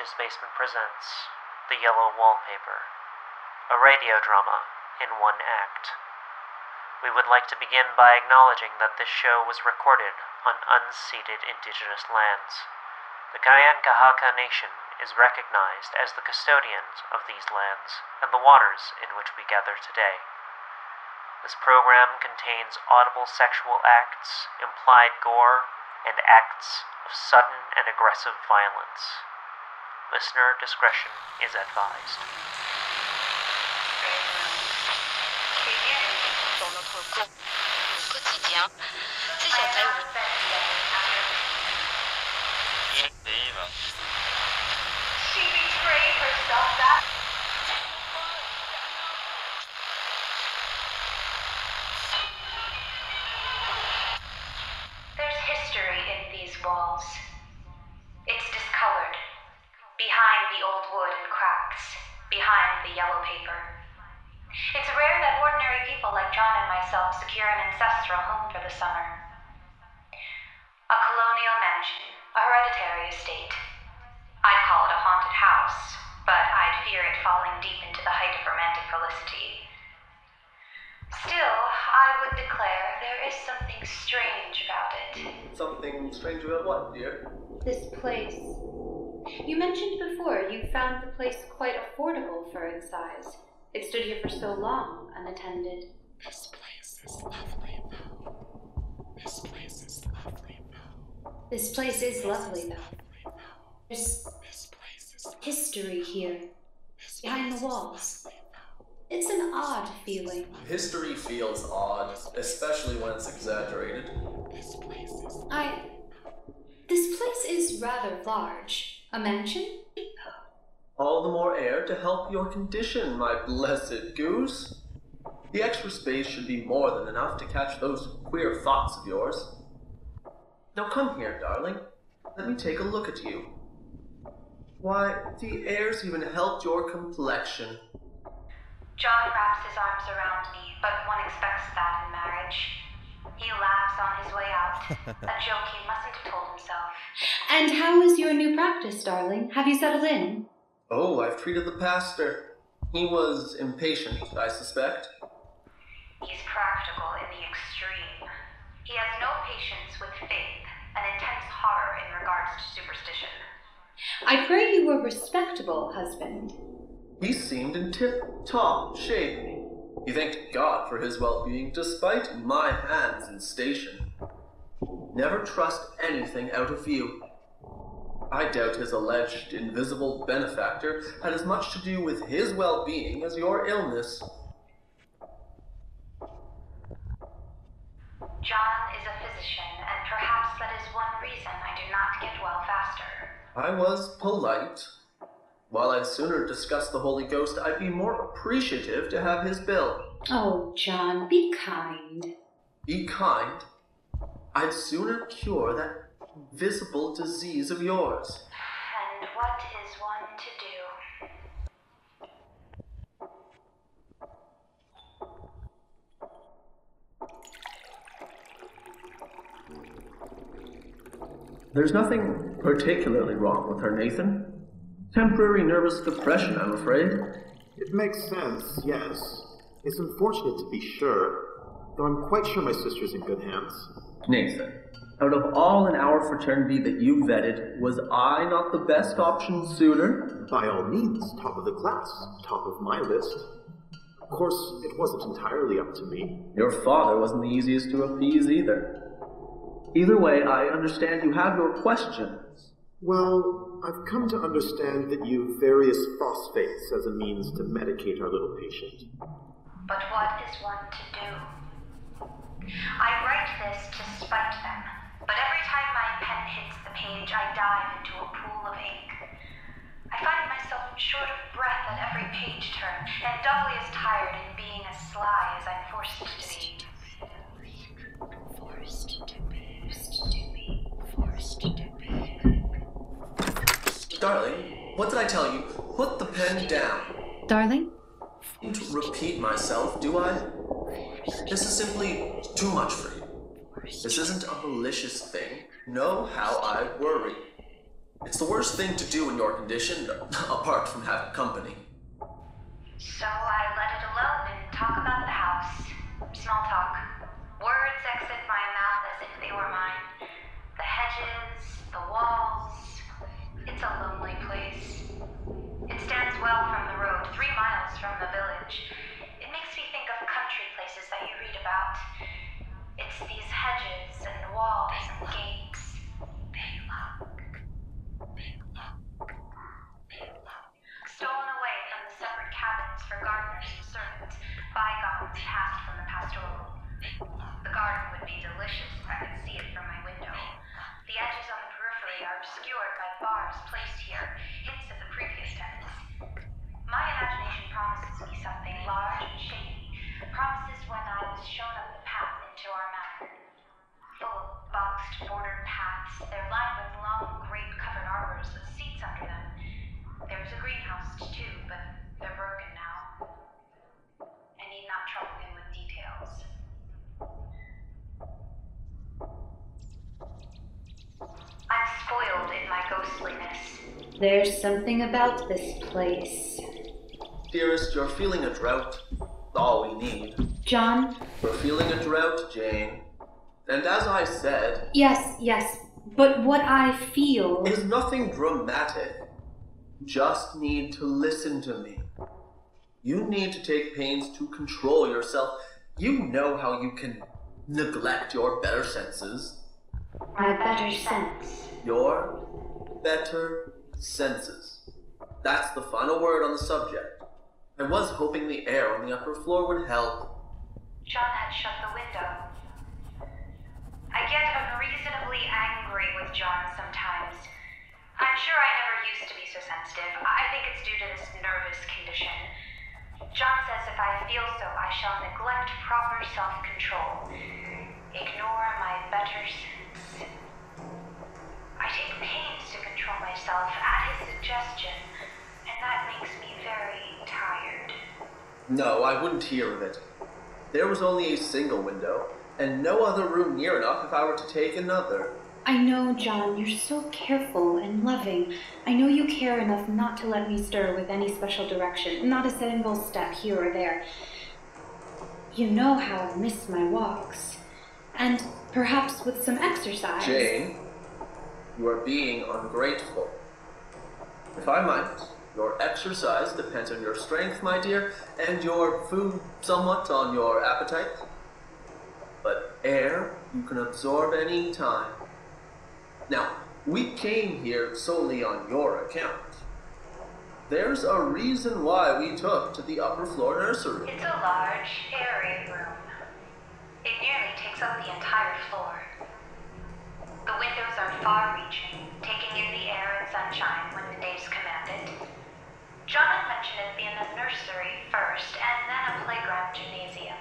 Delicious Basement presents The Yellow Wallpaper, a radio drama in one act. We would like to begin by acknowledging that this show was recorded on unceded indigenous lands. The Kanien'kehá:ka Nation is recognized as the custodians of these lands and the waters in which we gather today. This program contains audible sexual acts, implied gore, and acts of sudden and aggressive violence. Listener discretion is advised. quotidien, c'est before you found the place quite affordable for its size. It stood here for so long, unattended. This place is lovely, though. This place is lovely, though. This place is lovely, though. There's This place is history here, this behind place the is walls. lovely. It's an odd feeling. History feels odd, especially when it's exaggerated. This place is I. This place is rather large. A mansion? All the more air to help your condition, my blessed goose. The extra space should be more than enough to catch those queer thoughts of yours. Now come here, darling. Let me take a look at you. Why, the air's even helped your complexion. John wraps his arms around me, but one expects that in marriage. He laughs on his way out, a joke he mustn't have told himself. And how is your new practice, darling? Have you settled in? Oh, I've treated the pastor. He was impatient, I suspect. He's practical in the extreme. He has no patience with faith, an intense horror in regards to superstition. I pray you were respectable, husband. He seemed in tip top shape. He thanked God for his well being despite my hands and station. Never trust anything out of view. I doubt his alleged invisible benefactor had as much to do with his well being as your illness. John is a physician, and perhaps that is one reason I do not get well faster. I was polite. While I'd sooner discuss the Holy Ghost, I'd be more appreciative to have his bill. Oh, John, be kind. Be kind. I'd sooner cure that visible disease of yours. And what is one to do? There's nothing particularly wrong with her, Nathan. Temporary nervous depression, I'm afraid. It makes sense, yes. It's unfortunate to be sure, though I'm quite sure my sister's in good hands. Nathan, out of all in our fraternity that you vetted, was I not the best option suitor? By all means, top of the class, top of my list. Of course, it wasn't entirely up to me. Your father wasn't the easiest to appease either. Either way, I understand you have your questions. Well, I've come to understand that you various phosphates as a means to medicate our little patient. But what is one to do? I write this to spite them, but every time my pen hits the page, I dive into a pool of ink. I find myself short of breath at every page turn, and doubly as tired in being as sly as I'm forced to be. Forced to be. Forced to be. Darling, what did I tell you? Put the pen down. Darling? Don't repeat myself, do I? This is simply too much for you. This isn't a malicious thing. Know how I worry. It's the worst thing to do in your condition, apart from having company. So I let it alone and talk about the house. Small talk. The There's something about this place. Dearest, you're feeling a drought. All we need. John? We're feeling a drought, Jane. And as I said, Yes, yes. But what I feel. is nothing dramatic. Just need to listen to me. You need to take pains to control yourself. You know how you can neglect your better senses. My better sense. Your better senses. That's the final word on the subject. I was hoping the air on the upper floor would help. John had shut the window. I get unreasonably angry with John sometimes. I'm sure I never used to be so sensitive. I think it's due to this nervous condition. John says if I feel so, I shall neglect proper self control, ignore my better sense. I take pains to control myself at his suggestion, and that makes me very tired. No, I wouldn't hear of it. There was only a single window, and no other room near enough if I were to take another. I know, John, you're so careful and loving. I know you care enough not to let me stir with any special direction, not a single step here or there. You know how I miss my walks. And perhaps with some exercise. Jane, you are being ungrateful. If I might, your exercise depends on your strength, my dear, and your food somewhat on your appetite. But air you can absorb any time. Now, we came here solely on your account. There's a reason why we took to the upper floor nursery. It's a large, airy room. It nearly takes up the entire floor. The windows are far reaching, taking in the air and sunshine when the days command it. John had mentioned it being a nursery first, and then a playground gymnasium.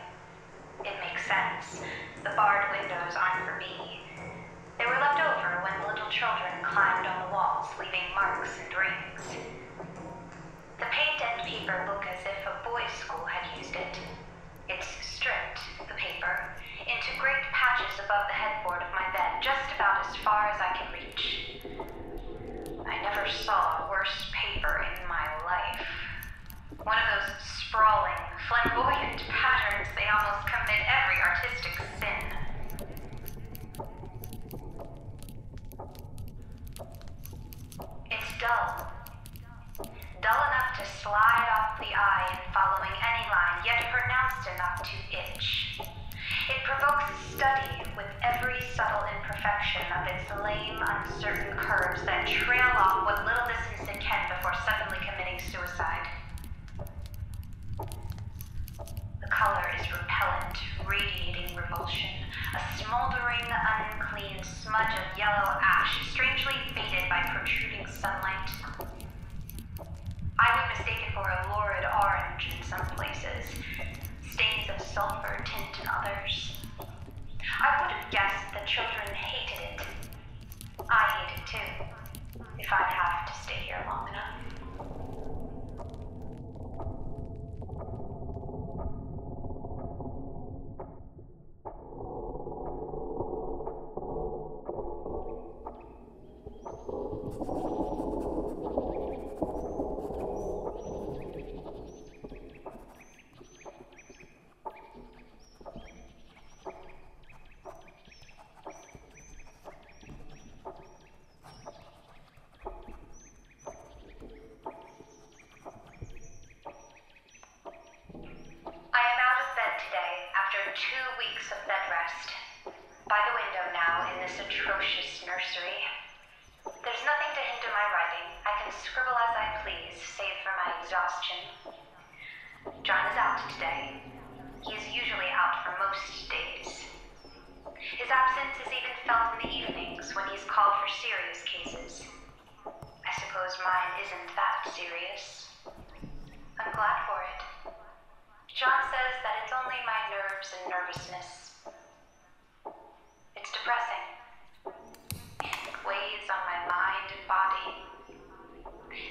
It makes sense. The barred windows aren't for me. They were left over when the little children climbed on the walls, leaving marks and rings. The paint and paper look as if a boys' school had used it. It's stripped, the paper, into great patches above the headboard of my bed, just about as far as I can reach. I never saw worse paper in my life. One of those sprawling, flamboyant patterns they almost commit every artistic sin. It's dull. Dull enough to slide off the eye in following any line, yet pronounced enough to itch. It provokes study with every subtle imperfection of its lame, uncertain curves that trail off what little distance it can before suddenly committing suicide. The color is repellent, radiating revulsion, a smoldering, unclean smudge of yellow ash, strangely faded by protruding sunlight. I would mistake it for a lurid orange in some places, stains of sulfur tint in others. I would have guessed that children hated it. I hate it too, if I'd have to stay here long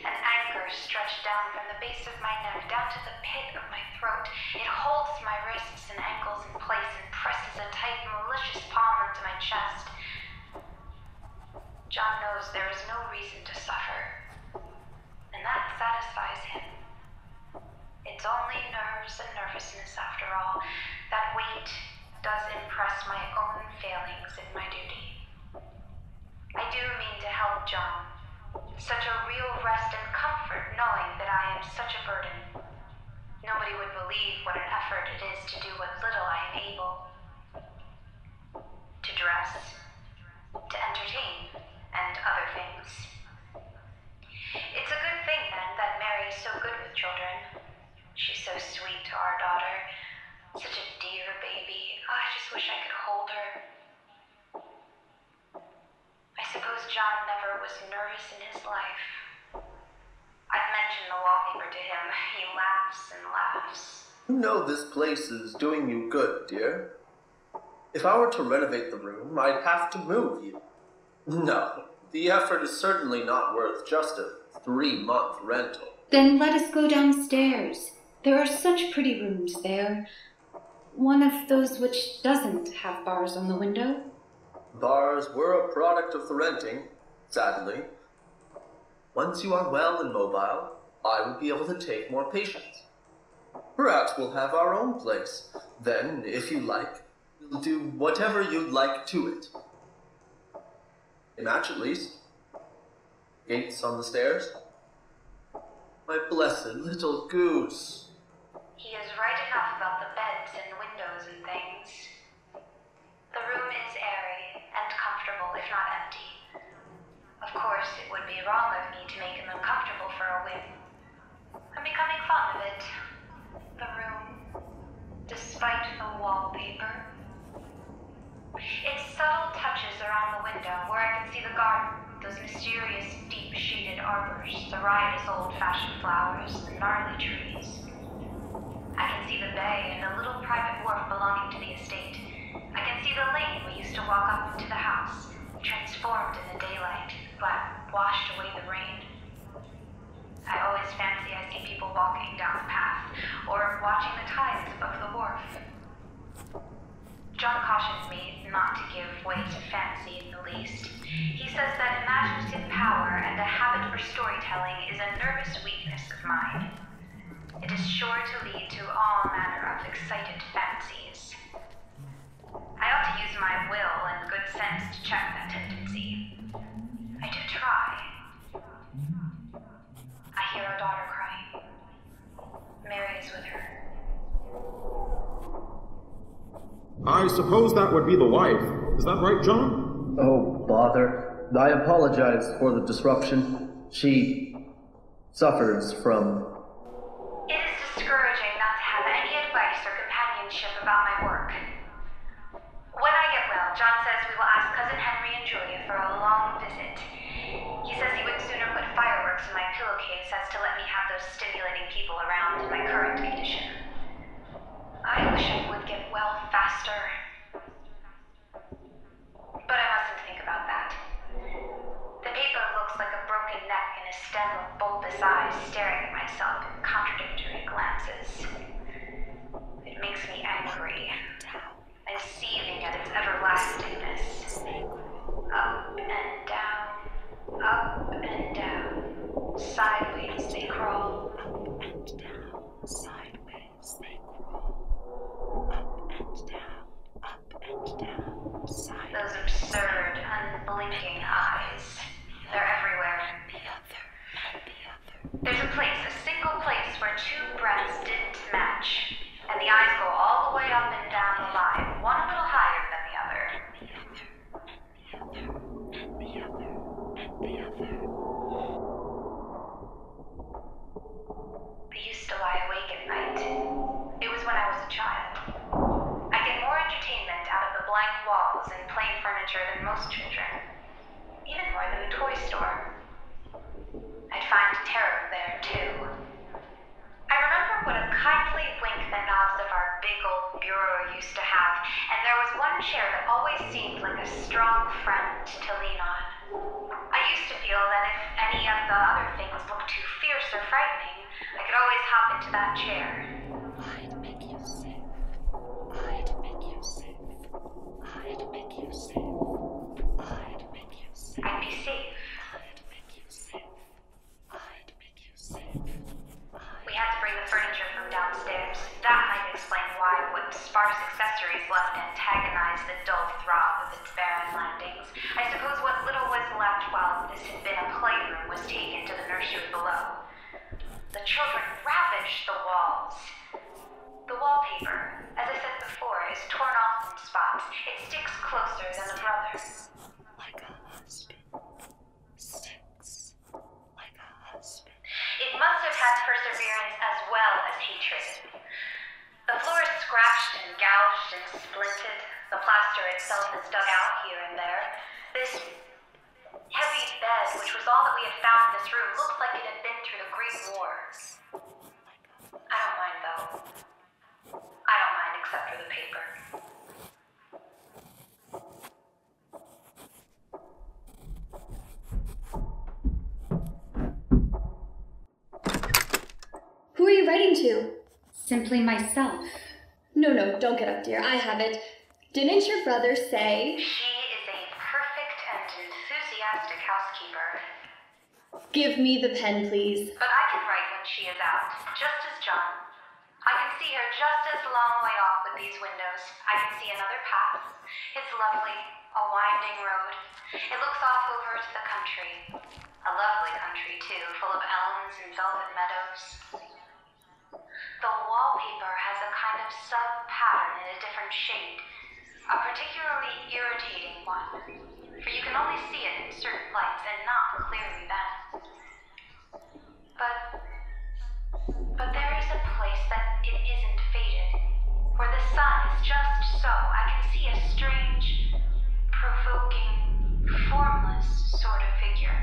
An anger stretched down from the base of my neck down to the pit of my throat. It holds my wrists and ankles in place and presses a tight, malicious palm into my chest. John knows there is no reason to suffer, and that satisfies him. It's only nerves and nervousness after all. That weight does impress my own failings in my duty. I do mean to help John. Such a real rest and comfort knowing that I am such a burden. Nobody would believe what an effort it is to do what little I am able. To dress, to entertain, and other things. It's a good thing then that Mary is so good with children. She's so sweet to our daughter. Such a dear baby. Oh, I just wish I could hold her. I suppose John never was nervous in his life. I've mentioned the wallpaper to him. He laughs and laughs. You know this place is doing you good, dear. If I were to renovate the room, I'd have to move you. No, the effort is certainly not worth just a three month rental. Then let us go downstairs. There are such pretty rooms there. One of those which doesn't have bars on the window. Bars were a product of the renting, sadly. Once you are well and mobile, I will be able to take more patients. Perhaps we'll have our own place. Then, if you like, we'll do whatever you'd like to it. A match at least. Gates on the stairs. My blessed little goose. He is right becoming fond of it. The room, despite the wallpaper. Its subtle touches around the window, where I can see the garden, those mysterious, deep shaded arbors, the riotous old fashioned flowers, the gnarly trees. I can see the bay and a little private wharf belonging to the estate. I can see the lane we used to walk up to the house, transformed in the daylight, but washed away the rain. I always fancy I see people walking down the path, or watching the tides above the wharf. John cautions me not to give way to fancy in the least. He says that imaginative power and a habit for storytelling is a nervous weakness of mine. It is sure to lead to all manner of excited fancies. I ought to use my will and good sense to check that tendency. I do try. I hear our daughter crying. Mary is with her. I suppose that would be the wife. Is that right, John? Oh, bother. I apologize for the disruption. She suffers from. It is discouraging not to have any advice or companionship about my work. When I get well, John says we will ask Cousin Henry and Julia for a long visit. He says he would sooner put pillowcase as to let me have those stimulating people around in my current condition. I wish I would get well faster. But I mustn't think about that. The paper looks like a broken neck and a stem of bulbous eyes staring at myself in contradictory glances. It makes me angry and seething at its everlastingness. Up and down, up and down, sideways they crawl. Up and down, sideways they crawl. Up and down, up and down, sideways. Those absurd, unblinking eyes. They're everywhere. The other, and the other. There's a place, a single place, where two breaths didn't match, and the eyes go all the way up and down the line, one a little higher than the other. The other, and the other. I used to lie awake at night. It was when I was a child. I get more entertainment out of the blank walls and plain furniture than most children, even more than the toy store. I'd find terror there, too. I remember what a kindly wink the knobs of our big old bureau used to have, and there was one chair that always seemed like a strong friend to lean on. I used to feel that if any of the other things looked too fierce or frightening, hop into that chair. I'd make you safe. I'd make you safe. I'd make you safe. I'd make you safe. I'd be safe. I'd make you safe. I'd make you safe. We had to bring the furniture from downstairs. That might explain why what sparse accessories left antagonized the dull throb of its barren landings. I suppose what little was left while this had been a playroom was taken to the nursery below. The children ravaged the walls. The wallpaper, as I said before, is torn off in spots. It sticks closer than a brother. Like a husband. Sticks. Like a husband. It must have had perseverance as well as hatred. The floor is scratched and gouged and splinted. The plaster itself is dug out here and there. This heavy bed, which was all that we had found in this room, looks like it had been through the Great War. I don't mind though. I don't mind except for the paper. Who are you writing to? Simply myself. No, no, don't get up, dear. I have it. Didn't your brother say? She is a perfect and enthusiastic housekeeper. Give me the pen, please. But I can write when she is out, just as John. I can see her just as long way off with these windows. I can see another path. It's lovely, a winding road. It looks off over to the country. A lovely country, too, full of elms and velvet meadows. The wallpaper has a kind of sub pattern in a different shade, a particularly irritating one, for you can only see it in certain lights and not clearly then. But but there is a place that it isn't faded, where the sun is just so. I can see a strange, provoking, formless sort of figure.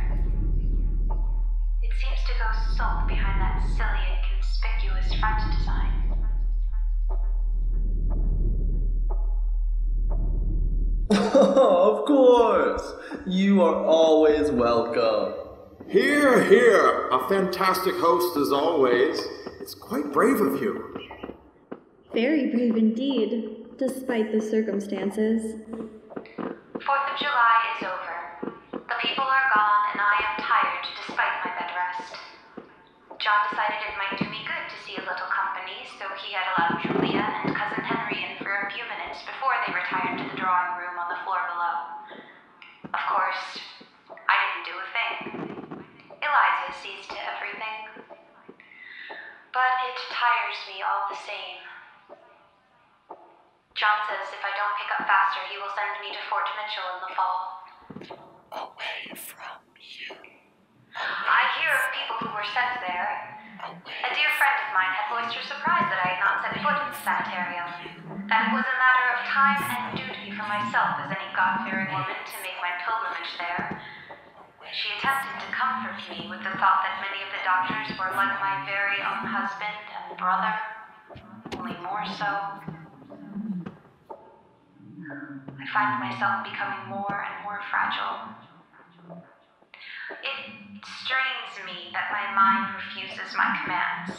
It seems to go sulk behind that silly and conspicuous front design. of course! You are always welcome. Here, here! A fantastic host as always. It's quite brave of you. Very brave indeed, despite the circumstances. Fourth of July is over. The people are gone, and I am tired despite my bed rest. John decided it might do me good to see a little company, so he had allowed Julia and minutes before they retired to the drawing room on the floor below. Of course, I didn't do a thing. Eliza sees to everything. But it tires me all the same. John says if I don't pick up faster, he will send me to Fort Mitchell in the fall. Away from you. I hear of people who were sent there. A dear friend of mine had voiced her surprise that I had not set foot in the sanitarium. That it was a matter of time and duty for myself as any God-fearing woman to make my pilgrimage there. She attempted to comfort me with the thought that many of the doctors were like my very own husband and brother, only more so. I find myself becoming more and more fragile. It strains me that my mind refuses my commands.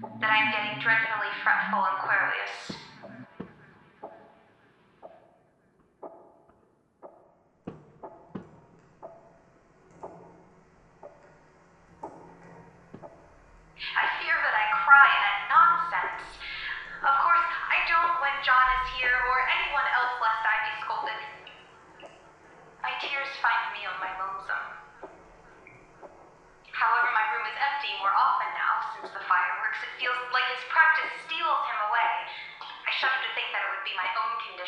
That I'm getting dreadfully fretful and querulous.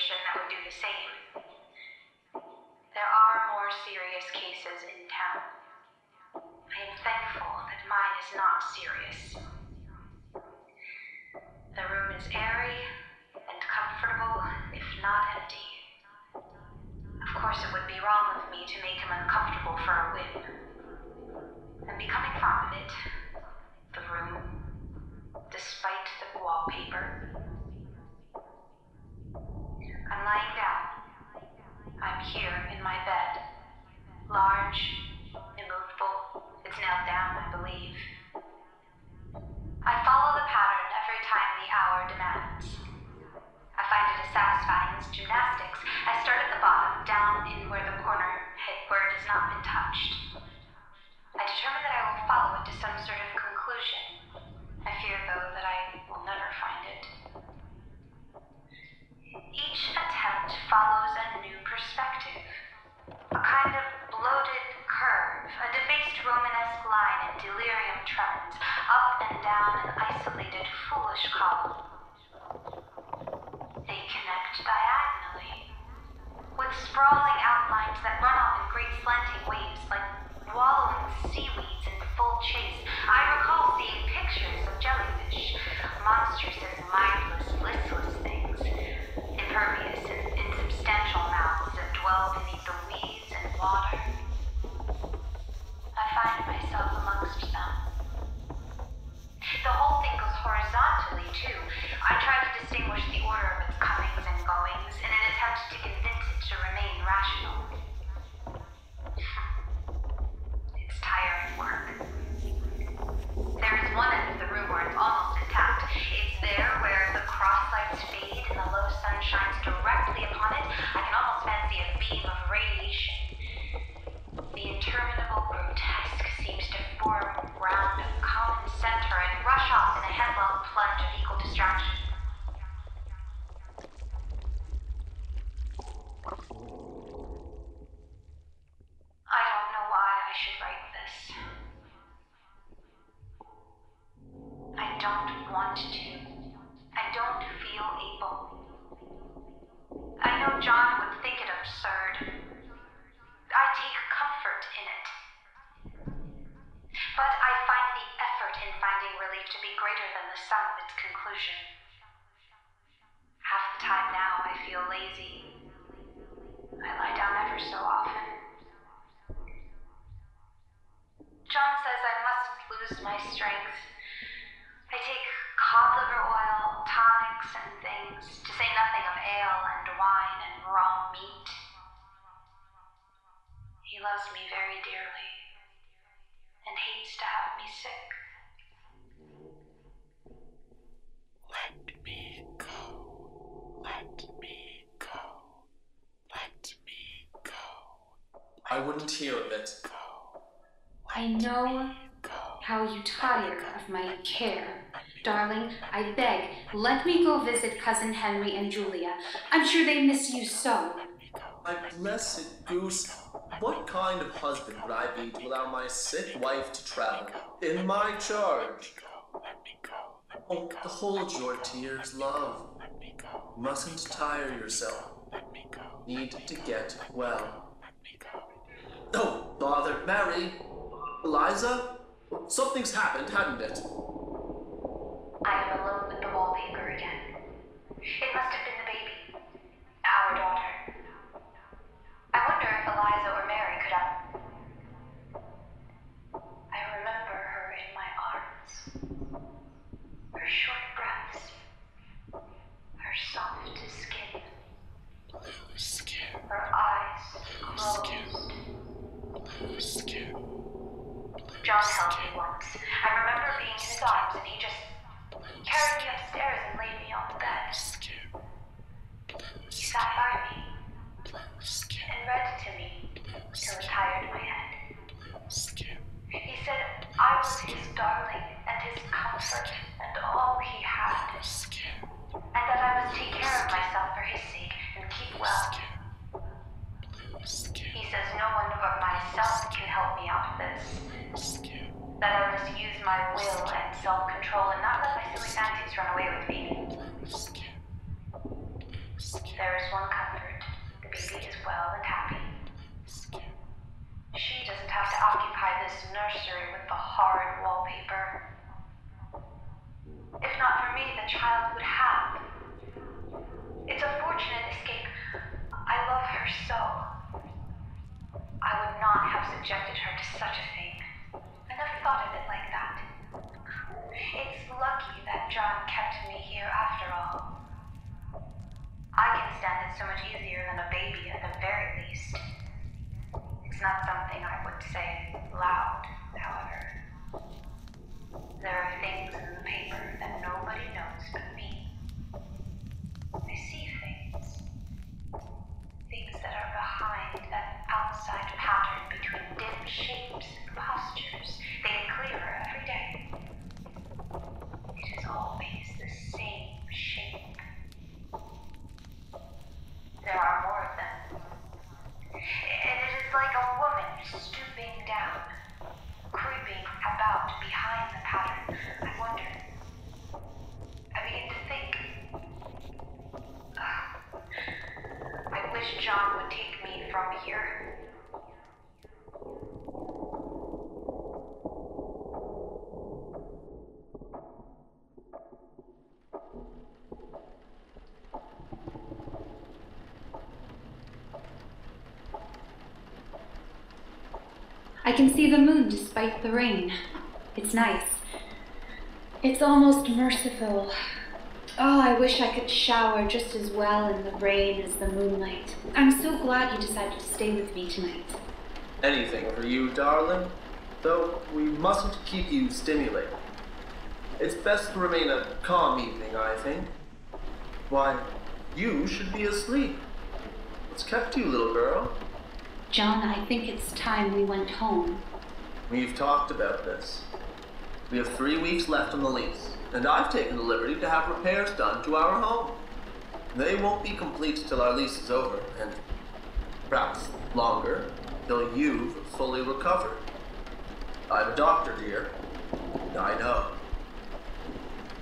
That would do the same. There are more serious cases in town. I am thankful that mine is not serious. The room is airy and comfortable, if not empty. Of course, it would be wrong of me to make him uncomfortable for a whim. I'm becoming fond of it. The room, despite the wallpaper. I'm lying down. I'm here in my bed, large sprawling I wouldn't hear of it. Go. I know how you tire of my care. Darling, I beg, let me go visit Cousin Henry and Julia. I'm sure they miss you so. Let me go. My blessed goose, what kind of husband would I be to allow my sick wife to travel in my charge? Go. Let me go. Oh, hold your tears, love. Let me go. Mustn't tire yourself. Let me go. Need to get well. Oh, bother, Mary. Eliza? Something's happened, hadn't it? I am alone with the wallpaper again. It must have been the baby. Our daughter. I wonder if Eliza or Mary could have. I remember her in my arms. Her short breaths. Her soft skin. Blue skin. Her eyes Skin. closed. Blue skin. John held me once. I remember being in his arms and he just carried me upstairs and laid me on the bed. He sat by me and read to me till it tired my head. He said I was his darling and his comfort and all he had, and that I must take care of myself for his sake and keep well. He says no but myself can help me out of this. That I must use my will and self-control and not let my silly fancies run away with me. There is one comfort. The baby is well and happy. She doesn't have to occupy this nursery with the hard wallpaper. If not for me, the child would have. It's a fortunate escape. I love her so. I would not have subjected her to such a thing. I never thought of it like that. It's lucky that John kept me here after all. I can stand it so much easier than a baby at the very least. It's not something I would say loud, however. There are things in the paper that nobody knows but me. I see things. Things that are behind outside pattern between dim shapes and postures. They get clearer every day. It is always the same shape. There are more of them. And it is like a woman stooping down, creeping about behind the pattern. I wonder. I begin to think. Ugh. I wish John would take me from here. Can see the moon despite the rain. It's nice. It's almost merciful. Oh, I wish I could shower just as well in the rain as the moonlight. I'm so glad you decided to stay with me tonight. Anything for you, darling. Though we mustn't keep you stimulated. It's best to remain a calm evening, I think. Why, you should be asleep. What's kept you, little girl? John, I think it's time we went home. We've talked about this. We have three weeks left on the lease, and I've taken the liberty to have repairs done to our home. They won't be complete till our lease is over, and perhaps longer, till you've fully recovered. I'm a doctor, dear. I know.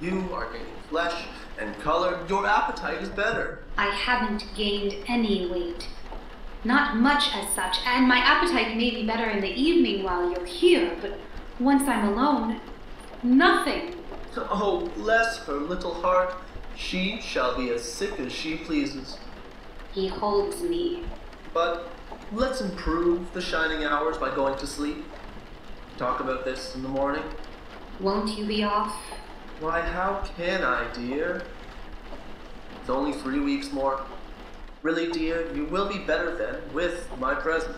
You are gaining flesh and color. Your appetite is better. I haven't gained any weight. Not much as such, and my appetite may be better in the evening while you're here, but once I'm alone, nothing. Oh, bless her little heart. She shall be as sick as she pleases. He holds me. But let's improve the shining hours by going to sleep. Talk about this in the morning. Won't you be off? Why, how can I, dear? It's only three weeks more. Really, dear, you will be better then with my presence.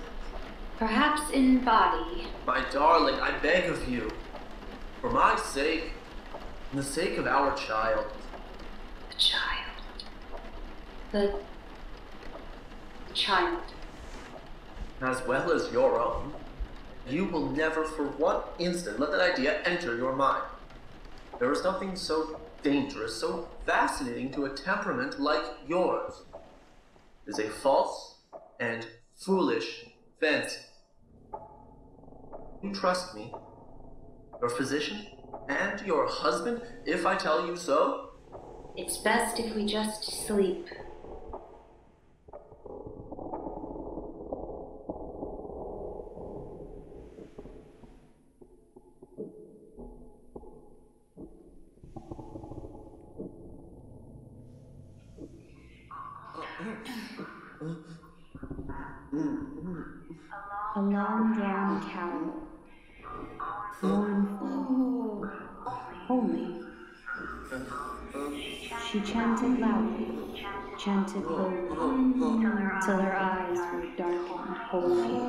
Perhaps in body. My darling, I beg of you, for my sake, and the sake of our child. The child. The child. as well as your own, you will never for one instant let that idea enter your mind. There is nothing so dangerous, so fascinating to a temperament like yours. Is a false and foolish fancy. You trust me, your physician, and your husband, if I tell you so? It's best if we just sleep. A long drawn carol. Mournful. Holy. She chanted loudly, chanted boldly, till her eyes were dark and holy,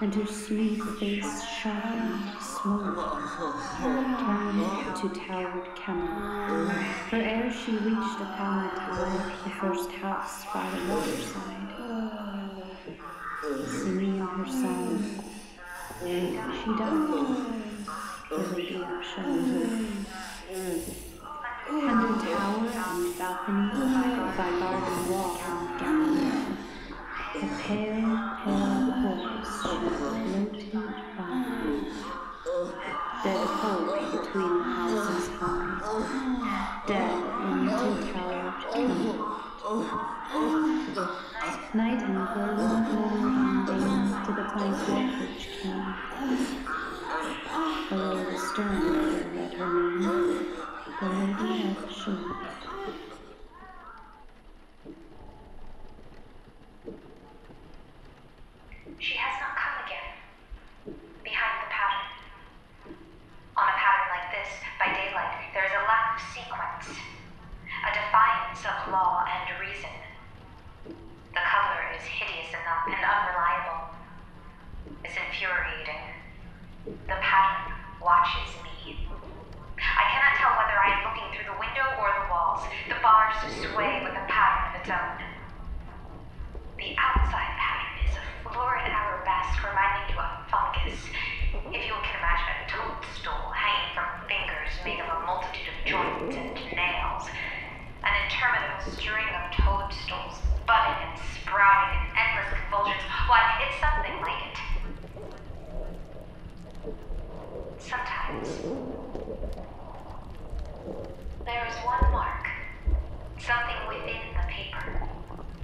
and her smooth face shone smoke, turned to towered Camelot. For ere she reached upon the tower, the first house by the waterside, she died. The lady of Shenandoah. And her tower and balcony by garden wall down. The pale, pale There is one mark. Something within the paper.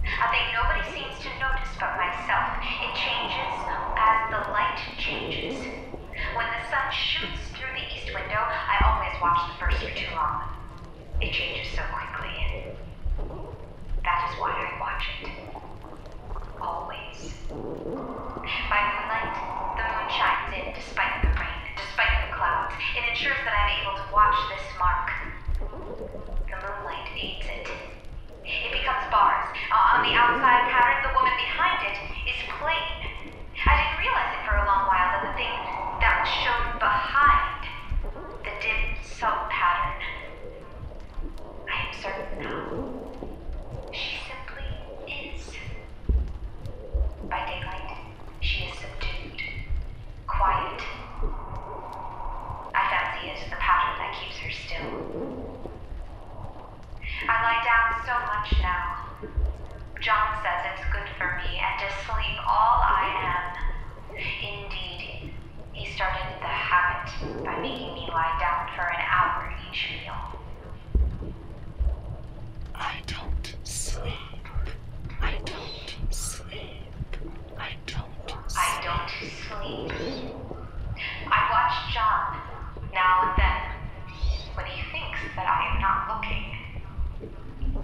A thing nobody seems to notice but myself. It changes as the light changes. When the sun shoots through the east window, I always watch the first for too long. It changes so I am not looking.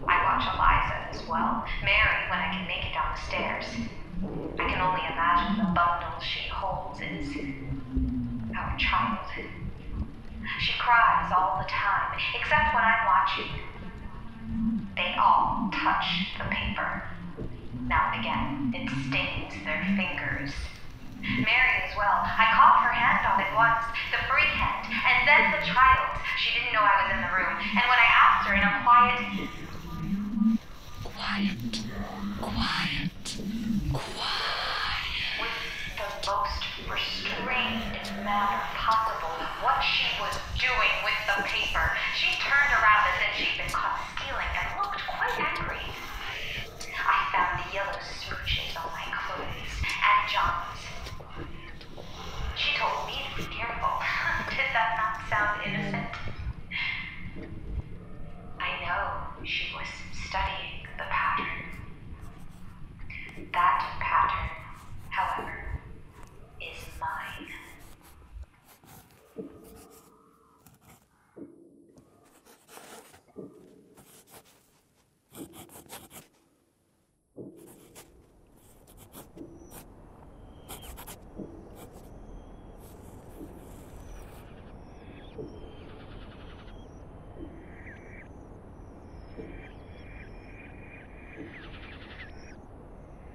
I watch Eliza as well, Mary when I can make it down the stairs. I can only imagine the bundle she holds is our child. She cries all the time, except when I'm watching. They all touch the paper. Now and again, it stains their fingers. Mary as well. I caught her hand on it once, the free hand, and then the child. She didn't know I was in the room, and when I asked her in a quiet... Quiet, quiet, quiet... With the most restrained manner possible, what she was doing with the paper. She turned around as if she'd been caught.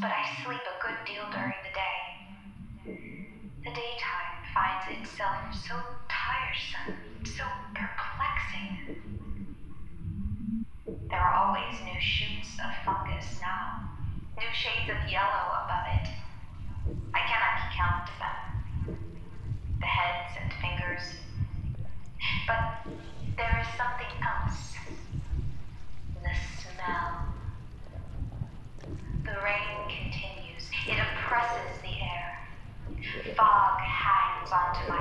but I sleep a good deal during the day. The daytime finds itself so tiresome. onto my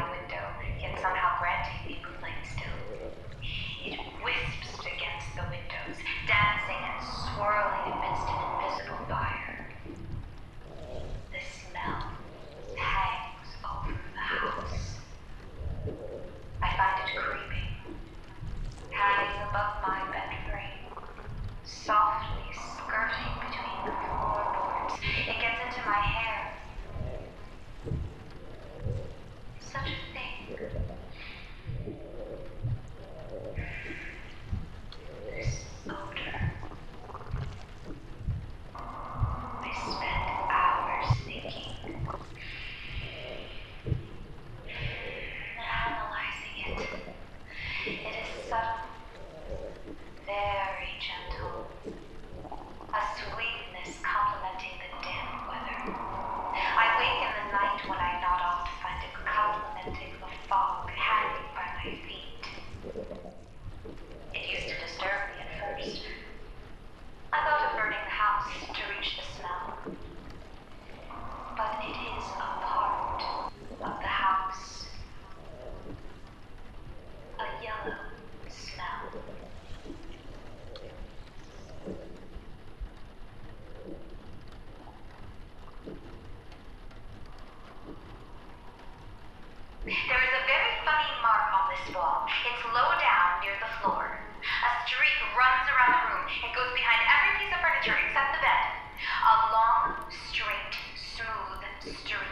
ball. It's low down near the floor. A streak runs around the room. It goes behind every piece of furniture except the bed. A long, straight, smooth streak.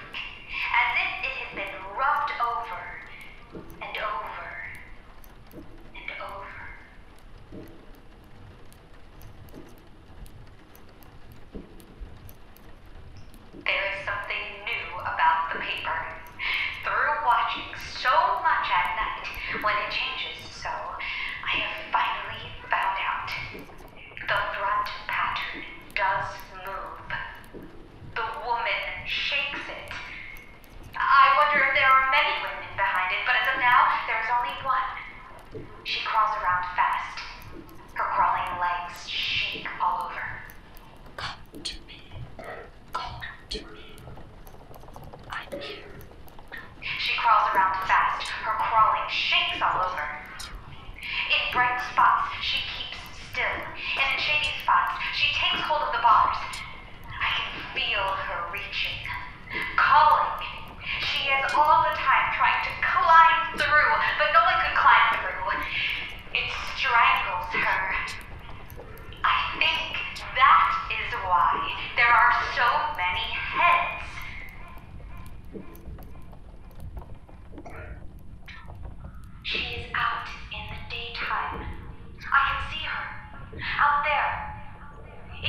Out there.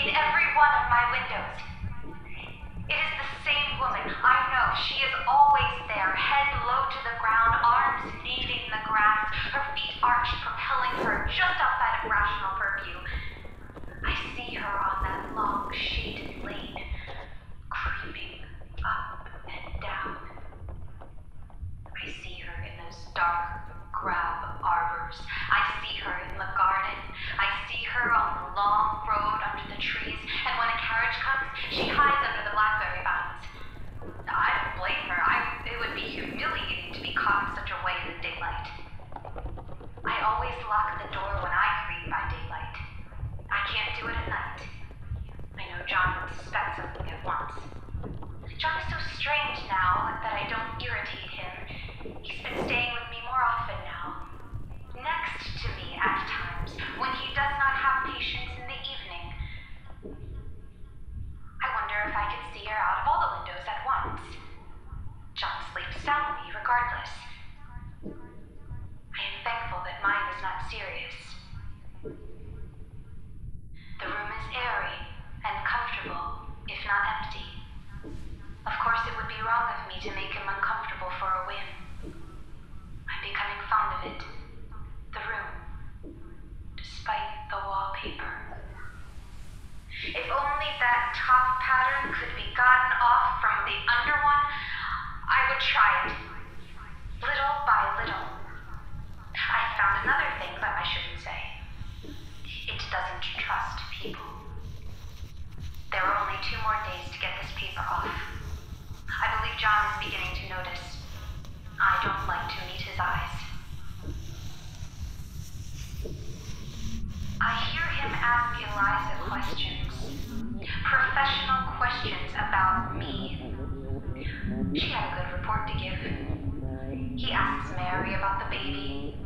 In every one of my windows. It is the same woman. I know. She is always there, head low to the ground, arms kneading the grass, her feet arched, propelling her just outside of rational purview. I see her on that long sheet. pattern could be gotten off from the under one, I would try it, little by little. I found another thing that I shouldn't say. It doesn't trust people. There are only two more days to get this paper off. I believe John is beginning to notice. I don't like to meet his eyes. I hear him ask Eliza questions professional questions about me. She had a good report to give. He asks Mary about the baby,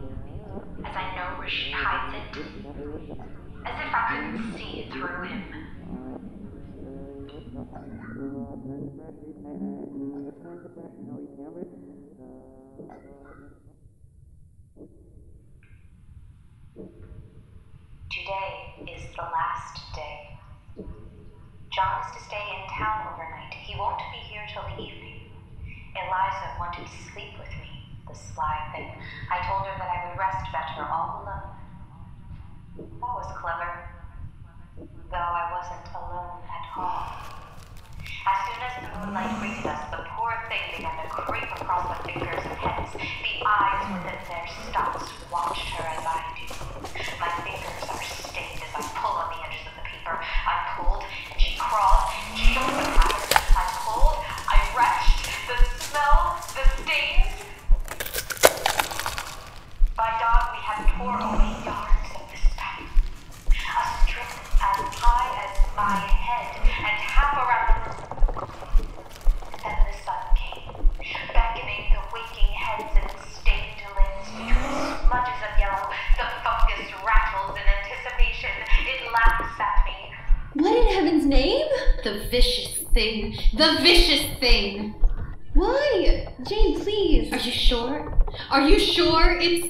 as I know where she hides it, as if I couldn't see it through him. Today is the last day. John is to stay in town overnight. He won't be here till the evening. Eliza wanted to sleep with me, the sly thing. I told her that I would rest better all alone. That was clever, though I wasn't alone at all. As soon as the moonlight greeted us, the poor thing began to creep across the fingers and heads. The eyes within their stocks watched her as I do. My fingers are I pulled, I retched, the smell, the stain, The vicious thing. Why? Jane, please. Are you sure? Are you sure it's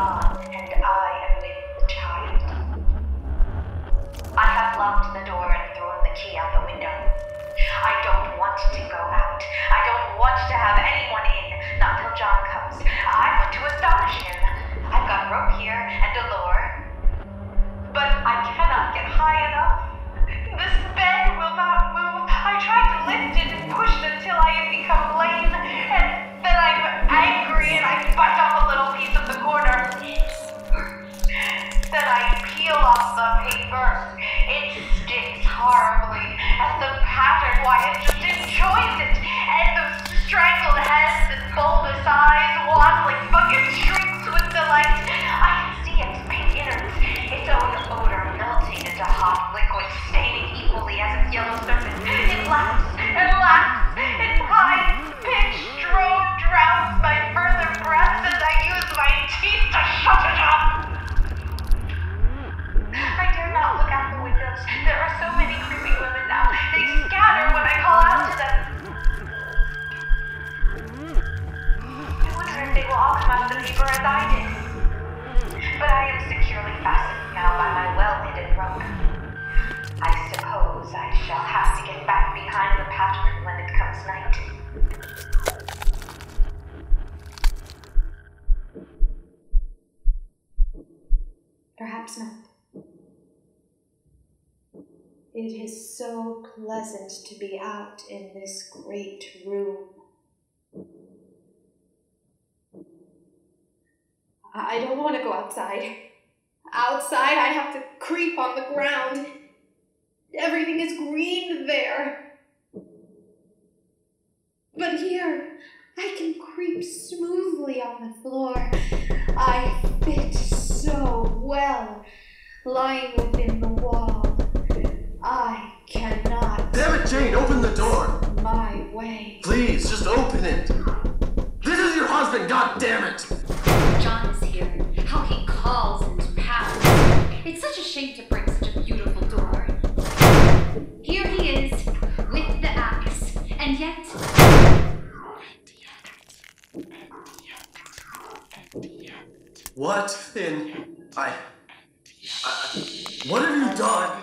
감사합니다. It is so pleasant to be out in this great room. I don't want to go outside. Outside, I have to creep on the ground. Everything is green there. But here, I can creep smoothly on the floor. I fit so well lying within the wall. I cannot. Damn it, Jane, open the door. My way. Please, just open it. This is your husband, god damn it. John is here. How he calls and pounds. It's such a shame to break such a beautiful door. Here he is, with the axe, and yet. And yet. And yet. What in I, I what have you done?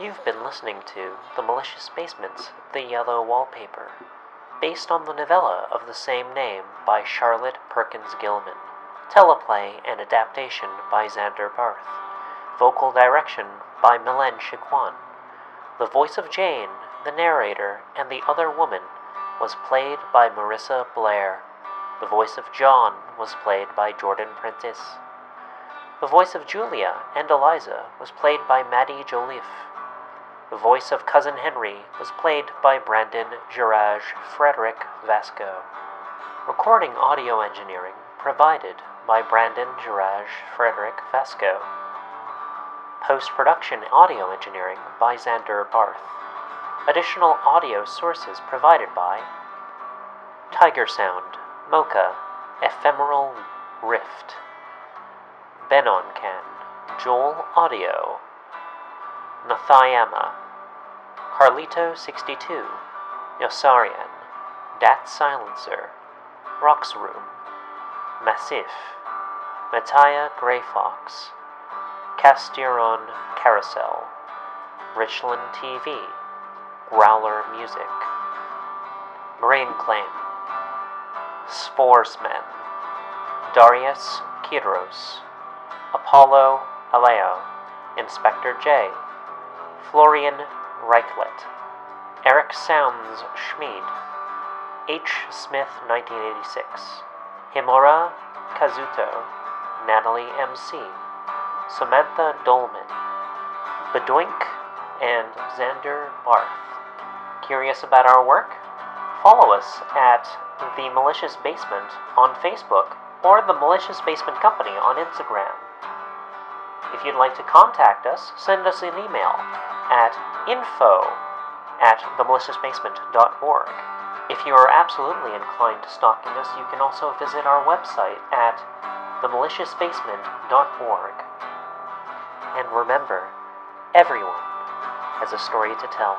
You've been listening to The Malicious Basements, The Yellow Wallpaper, based on the novella of the same name by Charlotte Perkins Gilman, teleplay and adaptation by Xander Barth, vocal direction by Mylène Choicoine. The voice of Jane, the narrator, and the other woman was played by Marissa Blair. The voice of John was played by Jordan Prentice. The voice of Julia and Eliza was played by Madie Joliffe. The voice of Cousin Henry was played by Brandon Juraj Frederick Vasko. Recording audio engineering provided by Brandon Juraj Frederick Vasko. Post production audio engineering by Xander Barth. Additional audio sources provided by Tiger Sound, Mocha, Ephemeral Rift, Benoncan, Joel Audio, Nathayama, Carlito62, Yosarian, Dat Silencer, Rox Room, Massif, Mattia Grey Fox, Castiron Carousel, Richland TV, Growler Music, Brain Claim, Sporesmen, Darius Kidros, Apollo Aleo, Inspector J, Florian Reichelt, Eric Sounds Schmid, H. Smith 1986, Himura Kazuto, Natalie MC, Samantha Dolman, Bedoink, and Xander Barth. Curious about our work? Follow us at The Malicious Basement on Facebook or The Malicious Basement Company on Instagram. If you'd like to contact us, send us an email at info at themalicious.basement.org. If you are absolutely inclined to stalking us, you can also visit our website at themalicious.basement.org. And remember, everyone has a story to tell.